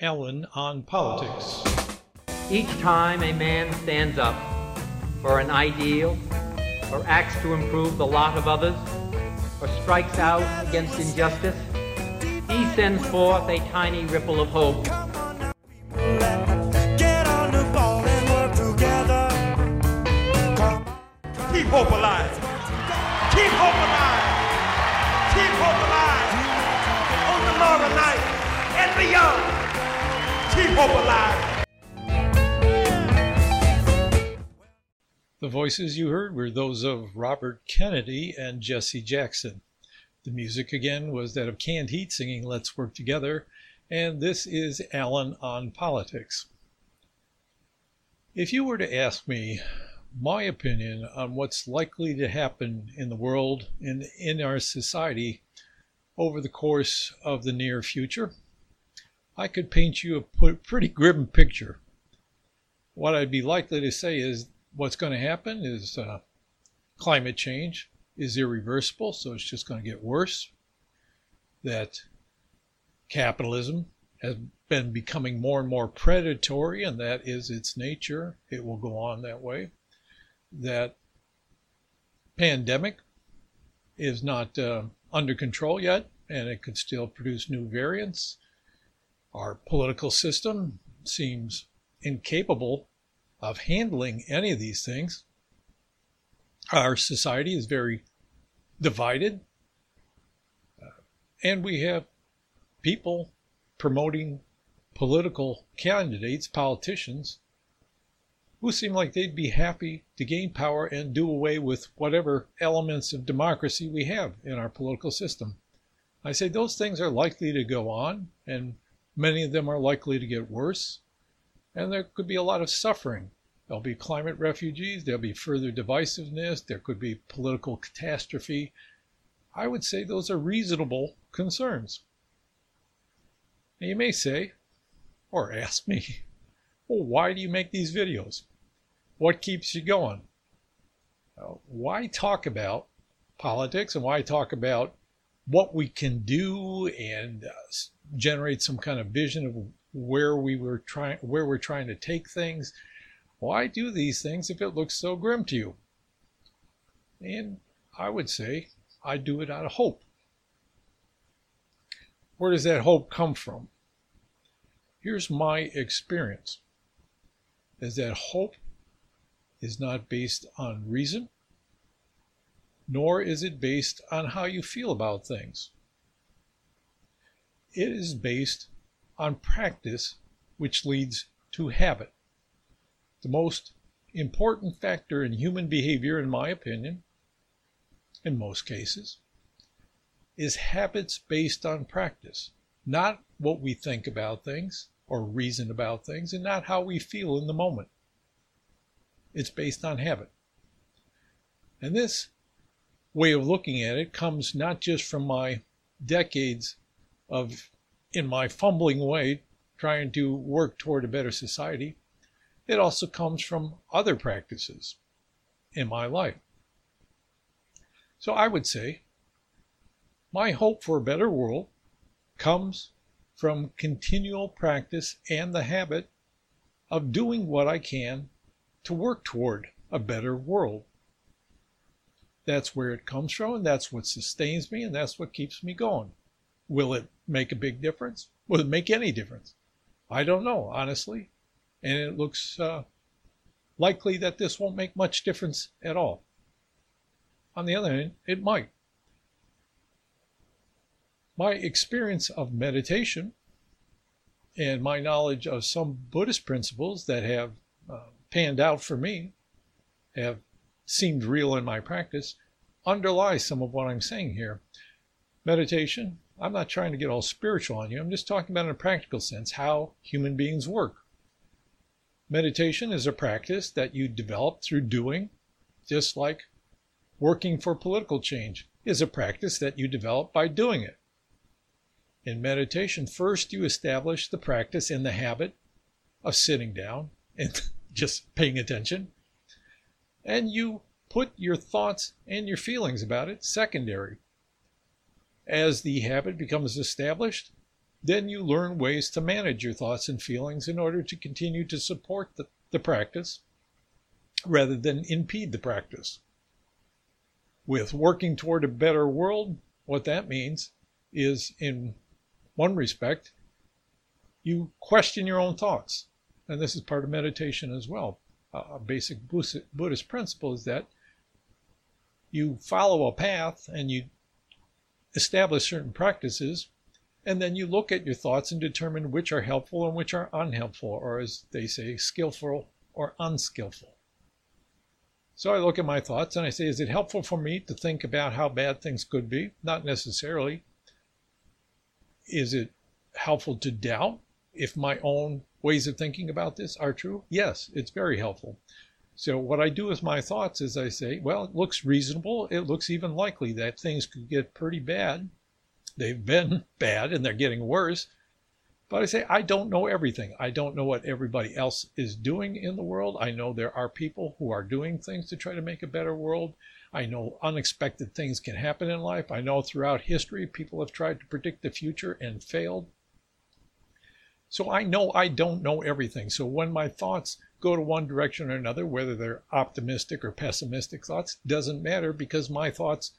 Alan on Politics. Each time a man stands up for an ideal, or acts to improve the lot of others, or strikes out against injustice, he sends forth a tiny ripple of hope. Voices you heard were those of Robert Kennedy and Jesse Jackson. The music again was that of Canned Heat singing Let's Work Together, and this is Alan on Politics. If you were to ask me my opinion on what's likely to happen in the world and in our society over the course of the near future, I could paint you a pretty grim picture. What I'd be likely to say is what's going to happen is uh, climate change is irreversible, so it's just going to get worse. That capitalism has been becoming more and more predatory, and that is its nature. It will go on that way that pandemic is not uh, under control yet, and it could still produce new variants. Our political system seems incapable of handling any of these things. Our society is very divided, uh, and we have people promoting political candidates, politicians, who seem like they'd be happy to gain power and do away with whatever elements of democracy we have in our political system. I say those things are likely to go on, and many of them are likely to get worse, and there could be a lot of suffering. There'll be climate refugees, there'll be further divisiveness, there could be political catastrophe. I would say those are reasonable concerns. Now you may say, or ask me, well, why do you make these videos? What keeps you going? Why talk about politics and why talk about what we can do and uh, generate some kind of vision of where we were trying where we're trying to take things. Why do these things if it looks so grim to you? And i would say i do it out of hope. Where does that hope come from? Here's my experience is that hope is not based on reason, nor is it based on how you feel about things. It is based on practice, which leads to habit. The most important factor in human behavior, in my opinion, in most cases, is habits based on practice, not what we think about things or reason about things, and not how we feel in the moment. It's based on habit. And this way of looking at it comes not just from my decades of, in my fumbling way, trying to work toward a better society, it also comes from other practices in my life. So I would say my hope for a better world comes from continual practice and the habit of doing what I can to work toward a better world. That's where it comes from, and that's what sustains me, and that's what keeps me going. Will it make a big difference? Will it make any difference? I don't know, honestly. And it looks uh, likely that this won't make much difference at all. On the other hand, it might. My experience of meditation and my knowledge of some Buddhist principles that have uh, panned out for me, have seemed real in my practice, underlie some of what I'm saying here. Meditation, I'm not trying to get all spiritual on you. I'm just talking about in a practical sense how human beings work. Meditation is a practice that you develop through doing, just like working for political change is a practice that you develop by doing it. In meditation, first you establish the practice in the habit of sitting down and just paying attention. And you put your thoughts and your feelings about it secondary. As the habit becomes established, then you learn ways to manage your thoughts and feelings in order to continue to support the, the practice rather than impede the practice. With working toward a better world, what that means is, in one respect, you question your own thoughts. And this is part of meditation as well. a basic Buddhist principle is that you follow a path and you establish certain practices, and then you look at your thoughts and determine which are helpful and which are unhelpful, or as they say, skillful or unskillful. So I look at my thoughts and I say, is it helpful for me to think about how bad things could be? Not necessarily. Is it helpful to doubt if my own ways of thinking about this are true? Yes, it's very helpful. So what I do with my thoughts is I say, well, it looks reasonable. It looks even likely that things could get pretty bad. They've been bad and they're getting worse. But I say, I don't know everything. I don't know what everybody else is doing in the world. I know there are people who are doing things to try to make a better world. I know unexpected things can happen in life. I know throughout history people have tried to predict the future and failed. So I know I don't know everything. So when my thoughts go to one direction or another, whether they're optimistic or pessimistic thoughts, doesn't matter because my thoughts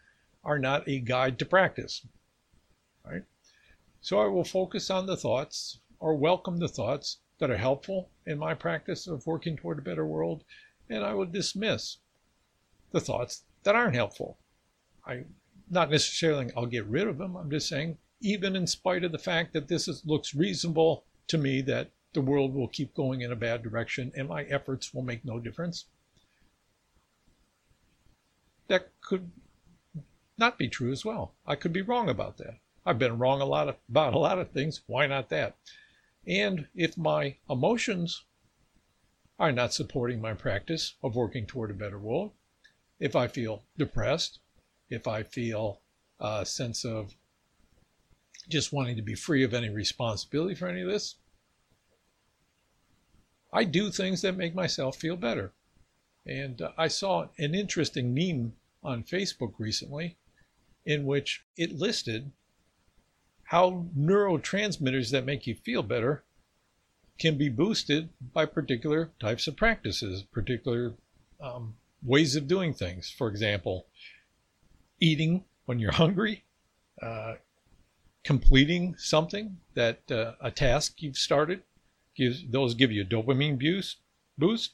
are not a guide to practice. Right? So I will focus on the thoughts or welcome the thoughts that are helpful in my practice of working toward a better world, and I will dismiss the thoughts that aren't helpful. I not necessarily I'll get rid of them. I'm just saying, even in spite of the fact that this is, looks reasonable to me that the world will keep going in a bad direction and my efforts will make no difference. That could not be true as well. I could be wrong about that. I've been wrong a lot of, about a lot of things. Why not that? And if my emotions are not supporting my practice of working toward a better world, if I feel depressed, if I feel a sense of just wanting to be free of any responsibility for any of this, I do things that make myself feel better. And uh, I saw an interesting meme on Facebook recently in which it listed how neurotransmitters that make you feel better can be boosted by particular types of practices, particular um, ways of doing things. For example, eating when you're hungry, uh, completing something that uh, a task you've started gives those give you a dopamine boost. Boost.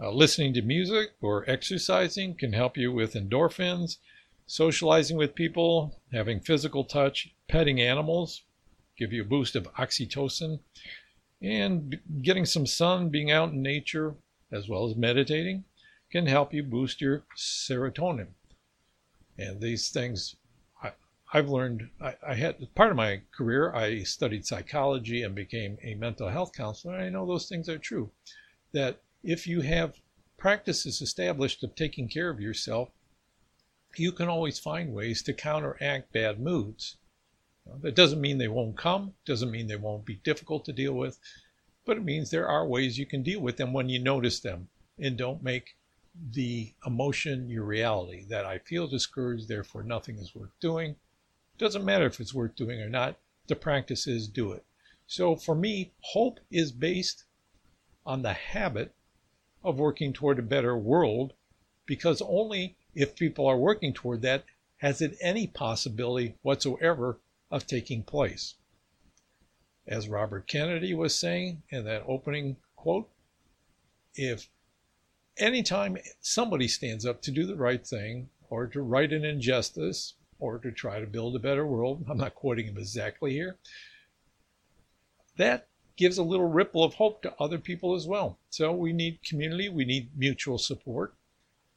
Uh, listening to music or exercising can help you with endorphins socializing with people, having physical touch, petting animals, give you a boost of oxytocin, and getting some sun, being out in nature, as well as meditating, can help you boost your serotonin. And these things I, have learned, I, I, had part of my career, I studied psychology and became a mental health counselor. I know those things are true. That if you have practices established of taking care of yourself, you can always find ways to counteract bad moods. That doesn't mean they won't come, doesn't mean they won't be difficult to deal with, but it means there are ways you can deal with them when you notice them and don't make the emotion your reality that I feel discouraged, therefore nothing is worth doing. Doesn't matter if it's worth doing or not, the practice is do it. So for me, hope is based on the habit of working toward a better world because only if people are working toward that, has it any possibility whatsoever of taking place? As Robert Kennedy was saying in that opening quote, if anytime somebody stands up to do the right thing or to right an injustice or to try to build a better world, I'm not quoting him exactly here, that gives a little ripple of hope to other people as well. So we need community, we need mutual support.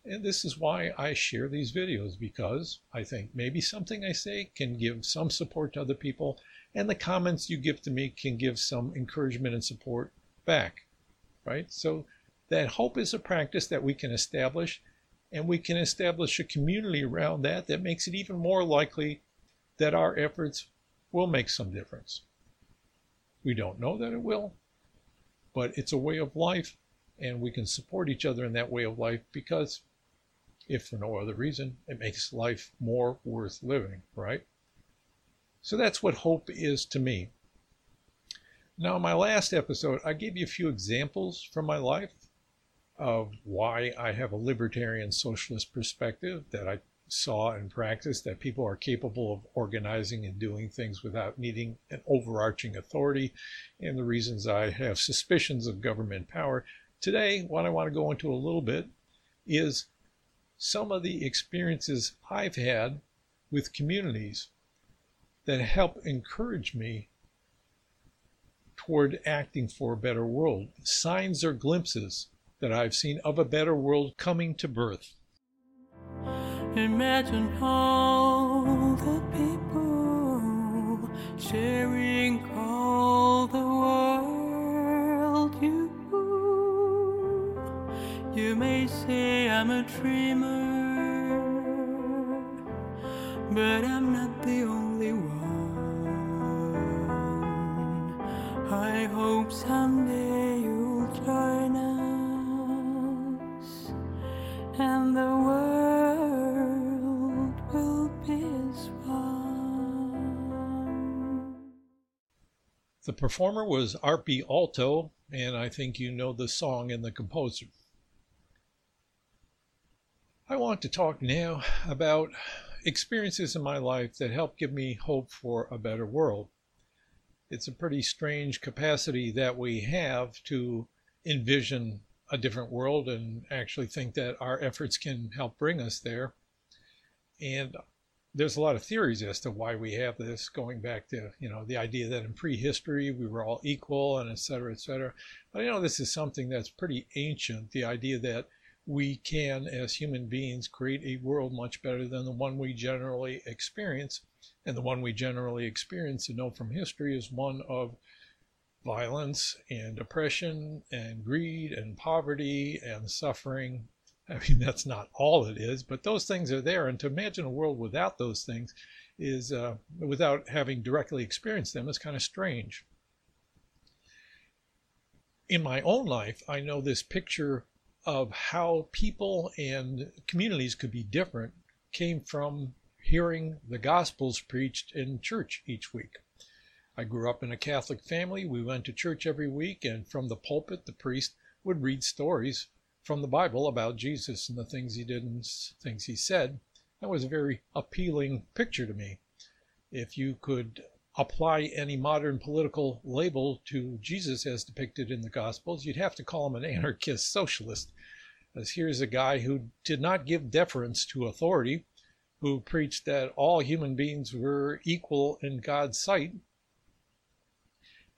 And this is why I share these videos because I think maybe something I say can give some support to other people, and the comments you give to me can give some encouragement and support back, right? So that hope is a practice that we can establish, and we can establish a community around that that makes it even more likely that our efforts will make some difference. We don't know that it will, but it's a way of life, and we can support each other in that way of life because if for no other reason, it makes life more worth living, right? So that's what hope is to me. Now, in my last episode, I gave you a few examples from my life of why I have a libertarian socialist perspective that I saw in practice that people are capable of organizing and doing things without needing an overarching authority, and the reasons I have suspicions of government power. Today, what I want to go into a little bit is some of the experiences I've had with communities that help encourage me toward acting for a better world. Signs or glimpses that I've seen of a better world coming to birth. Imagine all the people sharing all the world. You, you may say I'm a dreamer, but I'm not the only one. I hope someday The performer was Arpi Alto, and I think you know the song and the composer. I want to talk now about experiences in my life that help give me hope for a better world. It's a pretty strange capacity that we have to envision a different world and actually think that our efforts can help bring us there. And there's a lot of theories as to why we have this, going back to you know the idea that in prehistory we were all equal and et cetera, et cetera. But I know this is something that's pretty ancient. The idea that we can, as human beings, create a world much better than the one we generally experience. And the one we generally experience and know from history is one of violence and oppression and greed and poverty and suffering. I mean, that's not all it is, but those things are there. And to imagine a world without those things is, uh, without having directly experienced them, is kind of strange. In my own life, I know this picture of how people and communities could be different came from hearing the Gospels preached in church each week. I grew up in a Catholic family. We went to church every week, and from the pulpit, the priest would read stories from the Bible about Jesus and the things he did and things he said. That was a very appealing picture to me. If you could apply any modern political label to Jesus as depicted in the Gospels, you'd have to call him an anarchist socialist. As here's a guy who did not give deference to authority, who preached that all human beings were equal in God's sight,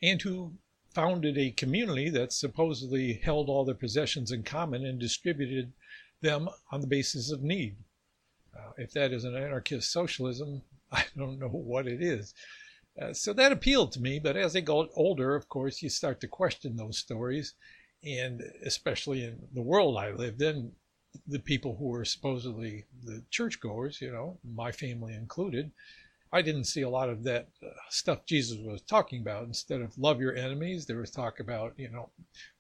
and who founded a community that supposedly held all their possessions in common and distributed them on the basis of need. Uh, if that is an anarchist socialism, I don't know what it is. Uh, so that appealed to me, but as I got older, of course, you start to question those stories. And especially in the world I lived in, the people who were supposedly the churchgoers, you know, my family included, I didn't see a lot of that uh, stuff Jesus was talking about. Instead of love your enemies, there was talk about, you know,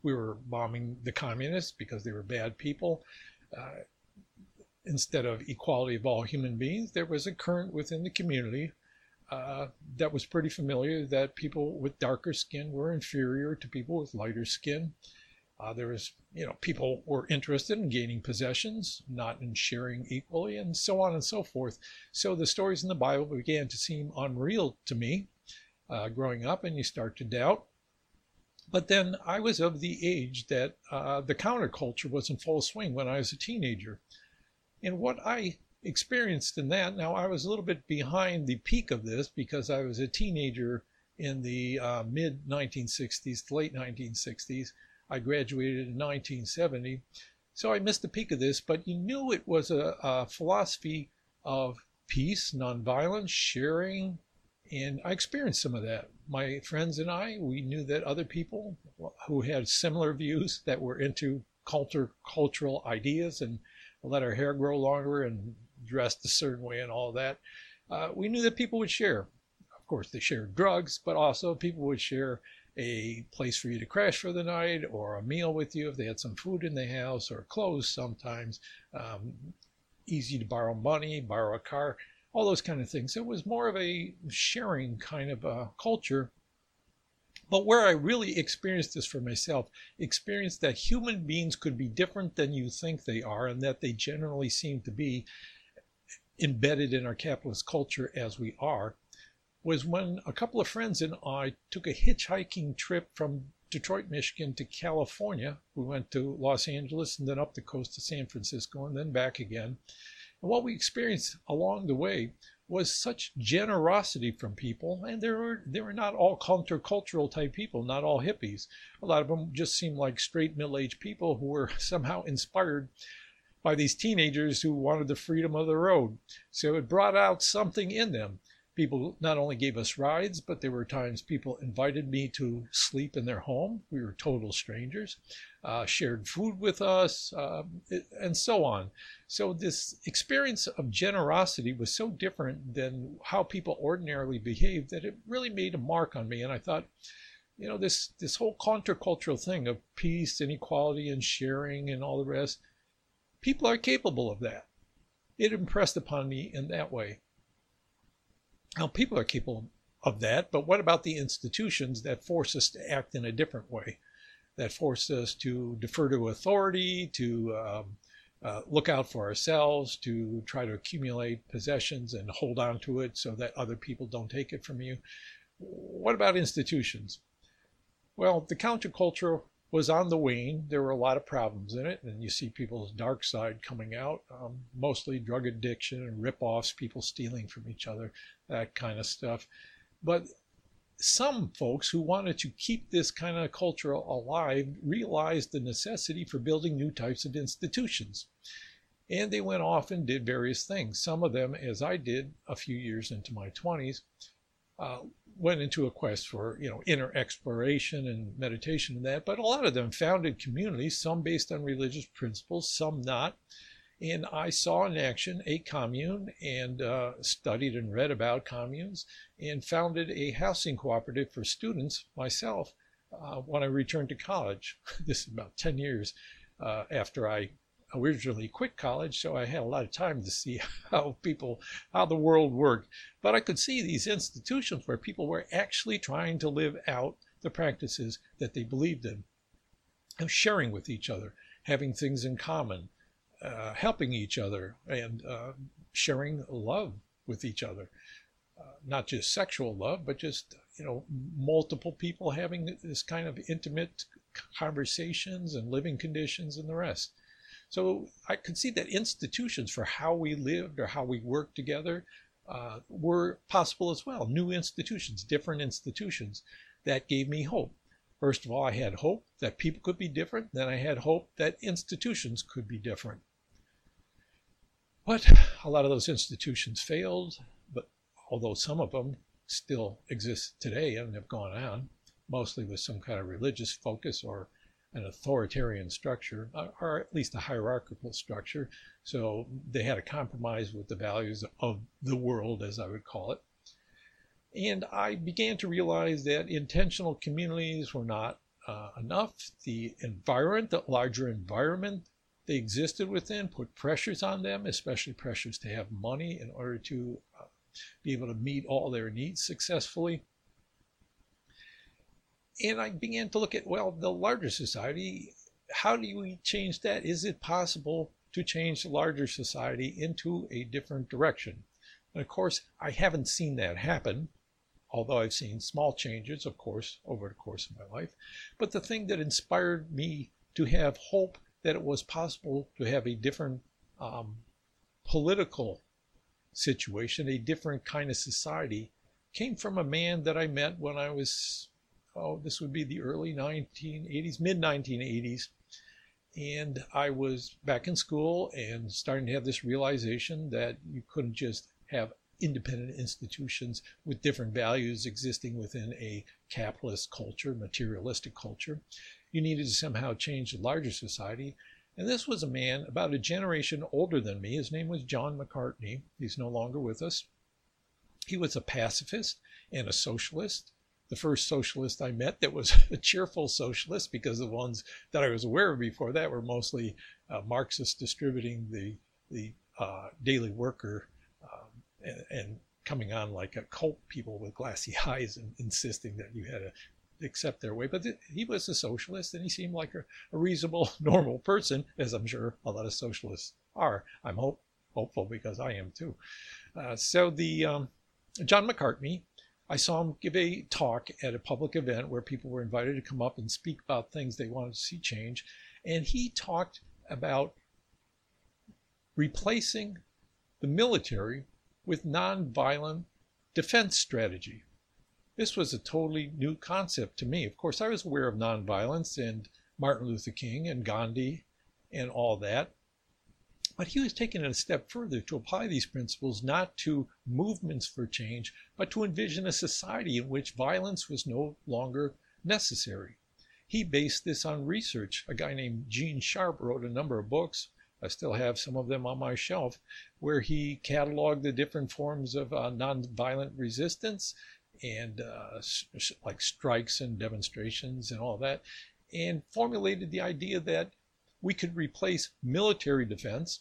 we were bombing the communists because they were bad people. Uh, instead of equality of all human beings, there was a current within the community uh, that was pretty familiar that people with darker skin were inferior to people with lighter skin. Uh, there was, you know, people were interested in gaining possessions, not in sharing equally, and so on and so forth. So the stories in the Bible began to seem unreal to me uh, growing up, and you start to doubt. But then I was of the age that uh, the counterculture was in full swing when I was a teenager. And what I experienced in that, now I was a little bit behind the peak of this because I was a teenager in the uh, mid 1960s, late 1960s. I graduated in 1970. So I missed the peak of this, but you knew it was a, a philosophy of peace, nonviolence, sharing, and I experienced some of that. My friends and I, we knew that other people who had similar views that were into culture, cultural ideas and let our hair grow longer and dressed a certain way and all that, uh, we knew that people would share. Of course, they shared drugs, but also people would share a place for you to crash for the night or a meal with you if they had some food in the house or clothes sometimes. Um, easy to borrow money, borrow a car, all those kind of things. It was more of a sharing kind of a culture. But where I really experienced this for myself, experienced that human beings could be different than you think they are, and that they generally seem to be embedded in our capitalist culture as we are, was when a couple of friends and I took a hitchhiking trip from Detroit, Michigan to California. We went to Los Angeles and then up the coast to San Francisco and then back again. And what we experienced along the way was such generosity from people, and they were they were not all countercultural type people, not all hippies. A lot of them just seemed like straight middle-aged people who were somehow inspired by these teenagers who wanted the freedom of the road. So it brought out something in them. People not only gave us rides, but there were times people invited me to sleep in their home. We were total strangers, uh, shared food with us, uh, and so on. So, this experience of generosity was so different than how people ordinarily behave that it really made a mark on me. And I thought, you know, this, this whole countercultural thing of peace and equality and sharing and all the rest, people are capable of that. It impressed upon me in that way. Now, people are capable of that, but what about the institutions that force us to act in a different way? That force us to defer to authority, to um, uh, look out for ourselves, to try to accumulate possessions and hold on to it so that other people don't take it from you. What about institutions? Well, the counterculture was on the wane. There were a lot of problems in it, and you see people's dark side coming out, um, mostly drug addiction and rip-offs, people stealing from each other, that kind of stuff. But some folks who wanted to keep this kind of culture alive realized the necessity for building new types of institutions. And they went off and did various things. Some of them, as I did a few years into my 20s, uh, went into a quest for you know inner exploration and meditation and that but a lot of them founded communities some based on religious principles some not. And i saw in action a commune and uh, studied and read about communes and founded a housing cooperative for students myself uh, when i returned to college. This is about 10 years uh, after i originally quit college, so I had a lot of time to see how people, how the world worked. But I could see these institutions where people were actually trying to live out the practices that they believed in, sharing with each other, having things in common, uh, helping each other, and uh, sharing love with each other. Uh, not just sexual love, but just you know multiple people having this kind of intimate conversations and living conditions and the rest. So I could see that institutions for how we lived or how we worked together uh, were possible as well. New institutions, different institutions that gave me hope. First of all, I had hope that people could be different. Then I had hope that institutions could be different. But a lot of those institutions failed, but although some of them still exist today and have gone on, mostly with some kind of religious focus or an authoritarian structure, or at least a hierarchical structure. So they had a compromise with the values of the world, as I would call it. And I began to realize that intentional communities were not uh, enough. The environment, the larger environment they existed within, put pressures on them, especially pressures to have money in order to uh, be able to meet all their needs successfully and I began to look at, well, the larger society, how do we change that? Is it possible to change the larger society into a different direction? And of course, I haven't seen that happen, although I've seen small changes, of course, over the course of my life. But the thing that inspired me to have hope that it was possible to have a different um, political situation, a different kind of society, came from a man that I met when I was oh, this would be the early 1980s, mid 1980s. And I was back in school and starting to have this realization that you couldn't just have independent institutions with different values existing within a capitalist culture, materialistic culture. You needed to somehow change the larger society. And this was a man about a generation older than me. His name was John McCartney. He's no longer with us. He was a pacifist and a socialist the first socialist I met that was a cheerful socialist because the ones that I was aware of before that were mostly uh, Marxists distributing the the uh, daily worker um, and, and, coming on like a cult people with glassy eyes and insisting that you had to accept their way. But th- he was a socialist and he seemed like a, a, reasonable, normal person, as I'm sure a lot of socialists are. I'm hope, hopeful because I am too. Uh, so the um, John McCartney, I saw him give a talk at a public event where people were invited to come up and speak about things they wanted to see change. And he talked about replacing the military with nonviolent defense strategy. This was a totally new concept to me. Of course, I was aware of nonviolence and Martin Luther King and Gandhi and all that. But he was taking it a step further to apply these principles not to movements for change, but to envision a society in which violence was no longer necessary. He based this on research. A guy named Gene Sharp wrote a number of books. I still have some of them on my shelf, where he cataloged the different forms of uh, nonviolent resistance and uh, like strikes and demonstrations and all that, and formulated the idea that we could replace military defense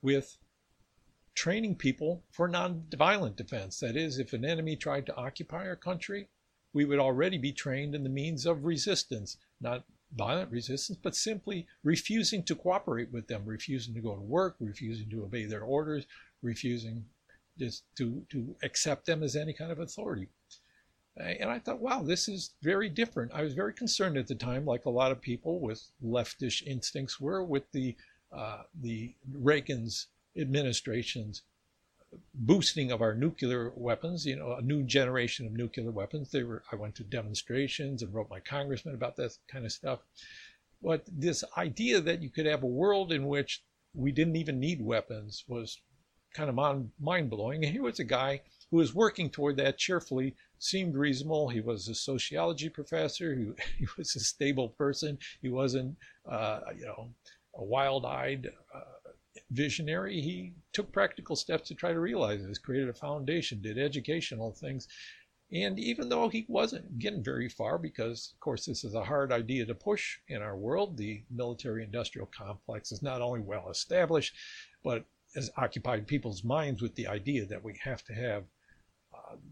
with training people for nonviolent defense. That is, if an enemy tried to occupy our country, we would already be trained in the means of resistance, not violent resistance, but simply refusing to cooperate with them, refusing to go to work, refusing to obey their orders, refusing to, to accept them as any kind of authority. And I thought, wow, this is very different. I was very concerned at the time, like a lot of people with leftish instincts were, with the uh, the Reagan's administration's boosting of our nuclear weapons, you know, a new generation of nuclear weapons. They were I went to demonstrations and wrote my congressman about that kind of stuff. But this idea that you could have a world in which we didn't even need weapons was kind of mind blowing. And here was a guy who was working toward that cheerfully, seemed reasonable. He was a sociology professor. He, he was a stable person. He wasn't, uh, you know, a wild eyed uh, visionary. He took practical steps to try to realize this, created a foundation, did educational things. And even though he wasn't getting very far, because of course this is a hard idea to push in our world, the military industrial complex is not only well established, but has occupied people's minds with the idea that we have to have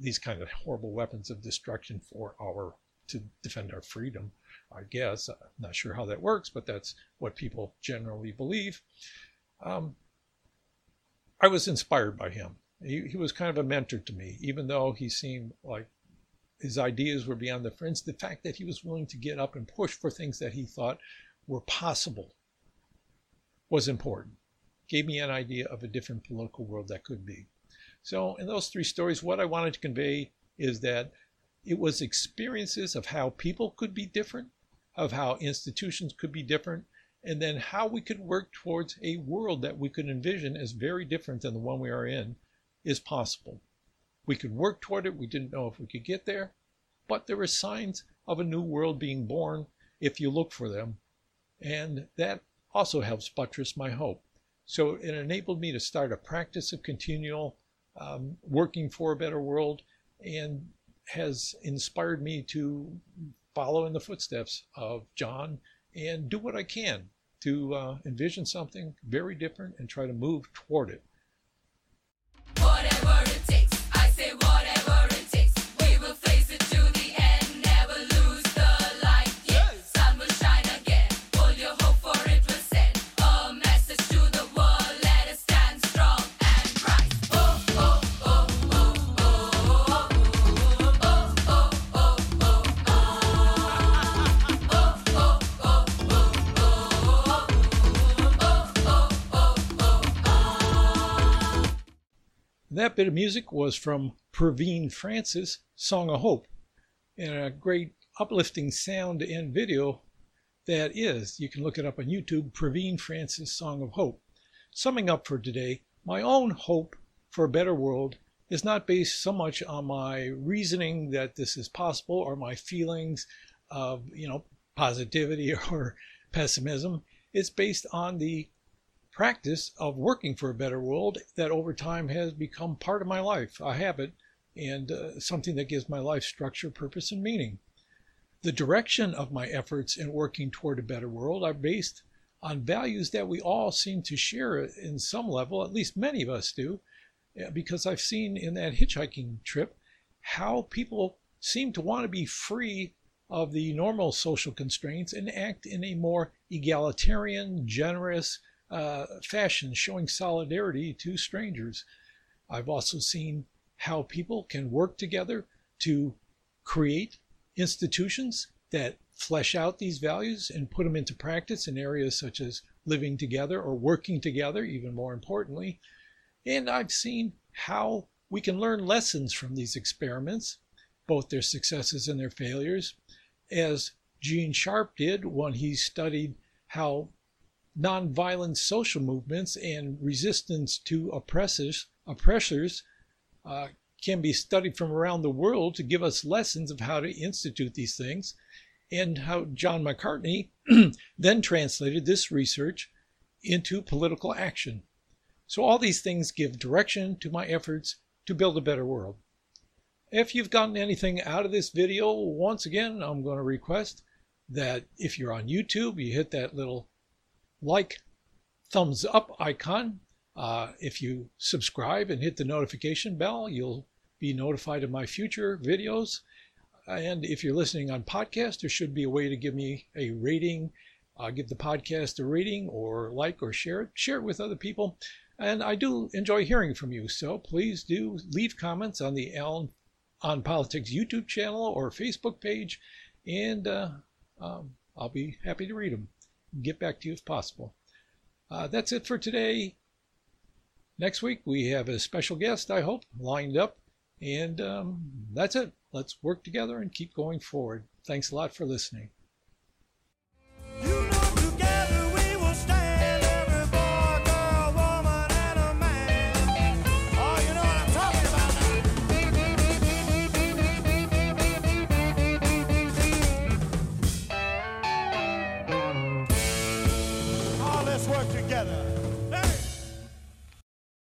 these kind of horrible weapons of destruction for our to defend our freedom. I guess I'm not sure how that works, but that's what people generally believe. Um, I was inspired by him. He, he was kind of a mentor to me, even though he seemed like his ideas were beyond the fringe. The fact that he was willing to get up and push for things that he thought were possible was important. Gave me an idea of a different political world that could be. So, in those three stories, what I wanted to convey is that it was experiences of how people could be different, of how institutions could be different, and then how we could work towards a world that we could envision as very different than the one we are in is possible. We could work toward it. We didn't know if we could get there, but there were signs of a new world being born if you look for them. And that also helps buttress my hope. So it enabled me to start a practice of continual um, working for a better world and has inspired me to follow in the footsteps of John and do what I can to uh, envision something very different and try to move toward it. That bit of music was from Praveen Francis' Song of Hope, and a great uplifting sound and video that is. You can look it up on YouTube, Praveen Francis' Song of Hope. Summing up for today, my own hope for a better world is not based so much on my reasoning that this is possible or my feelings of, you know, positivity or pessimism. It's based on the practice of working for a better world that over time has become part of my life, a habit, and uh, something that gives my life structure, purpose, and meaning. The direction of my efforts in working toward a better world are based on values that we all seem to share in some level, at least many of us do, because I've seen in that hitchhiking trip how people seem to want to be free of the normal social constraints and act in a more egalitarian, generous uh, fashion, showing solidarity to strangers. I've also seen how people can work together to create institutions that flesh out these values and put them into practice in areas such as living together or working together, even more importantly. And I've seen how we can learn lessons from these experiments, both their successes and their failures, as Gene Sharp did when he studied how nonviolent social movements and resistance to oppressors, oppressors uh, can be studied from around the world to give us lessons of how to institute these things, and how John McCartney then translated this research into political action. So, all these things give direction to my efforts to build a better world. If you've gotten anything out of this video, once again, I'm going to request that if you're on YouTube, you hit that little like, thumbs up icon. Uh, if you subscribe and hit the notification bell, you'll be notified of my future videos. And if you're listening on podcast, there should be a way to give me a rating, uh, give the podcast a rating, or like or share it. Share it with other people. And I do enjoy hearing from you. So please do leave comments on the Alan on Politics YouTube channel or Facebook page, and uh, um, I'll be happy to read them. Get back to you if possible. Uh, that's it for today. Next week we have a special guest, I hope, lined up. And um, that's it. Let's work together and keep going forward. Thanks a lot for listening.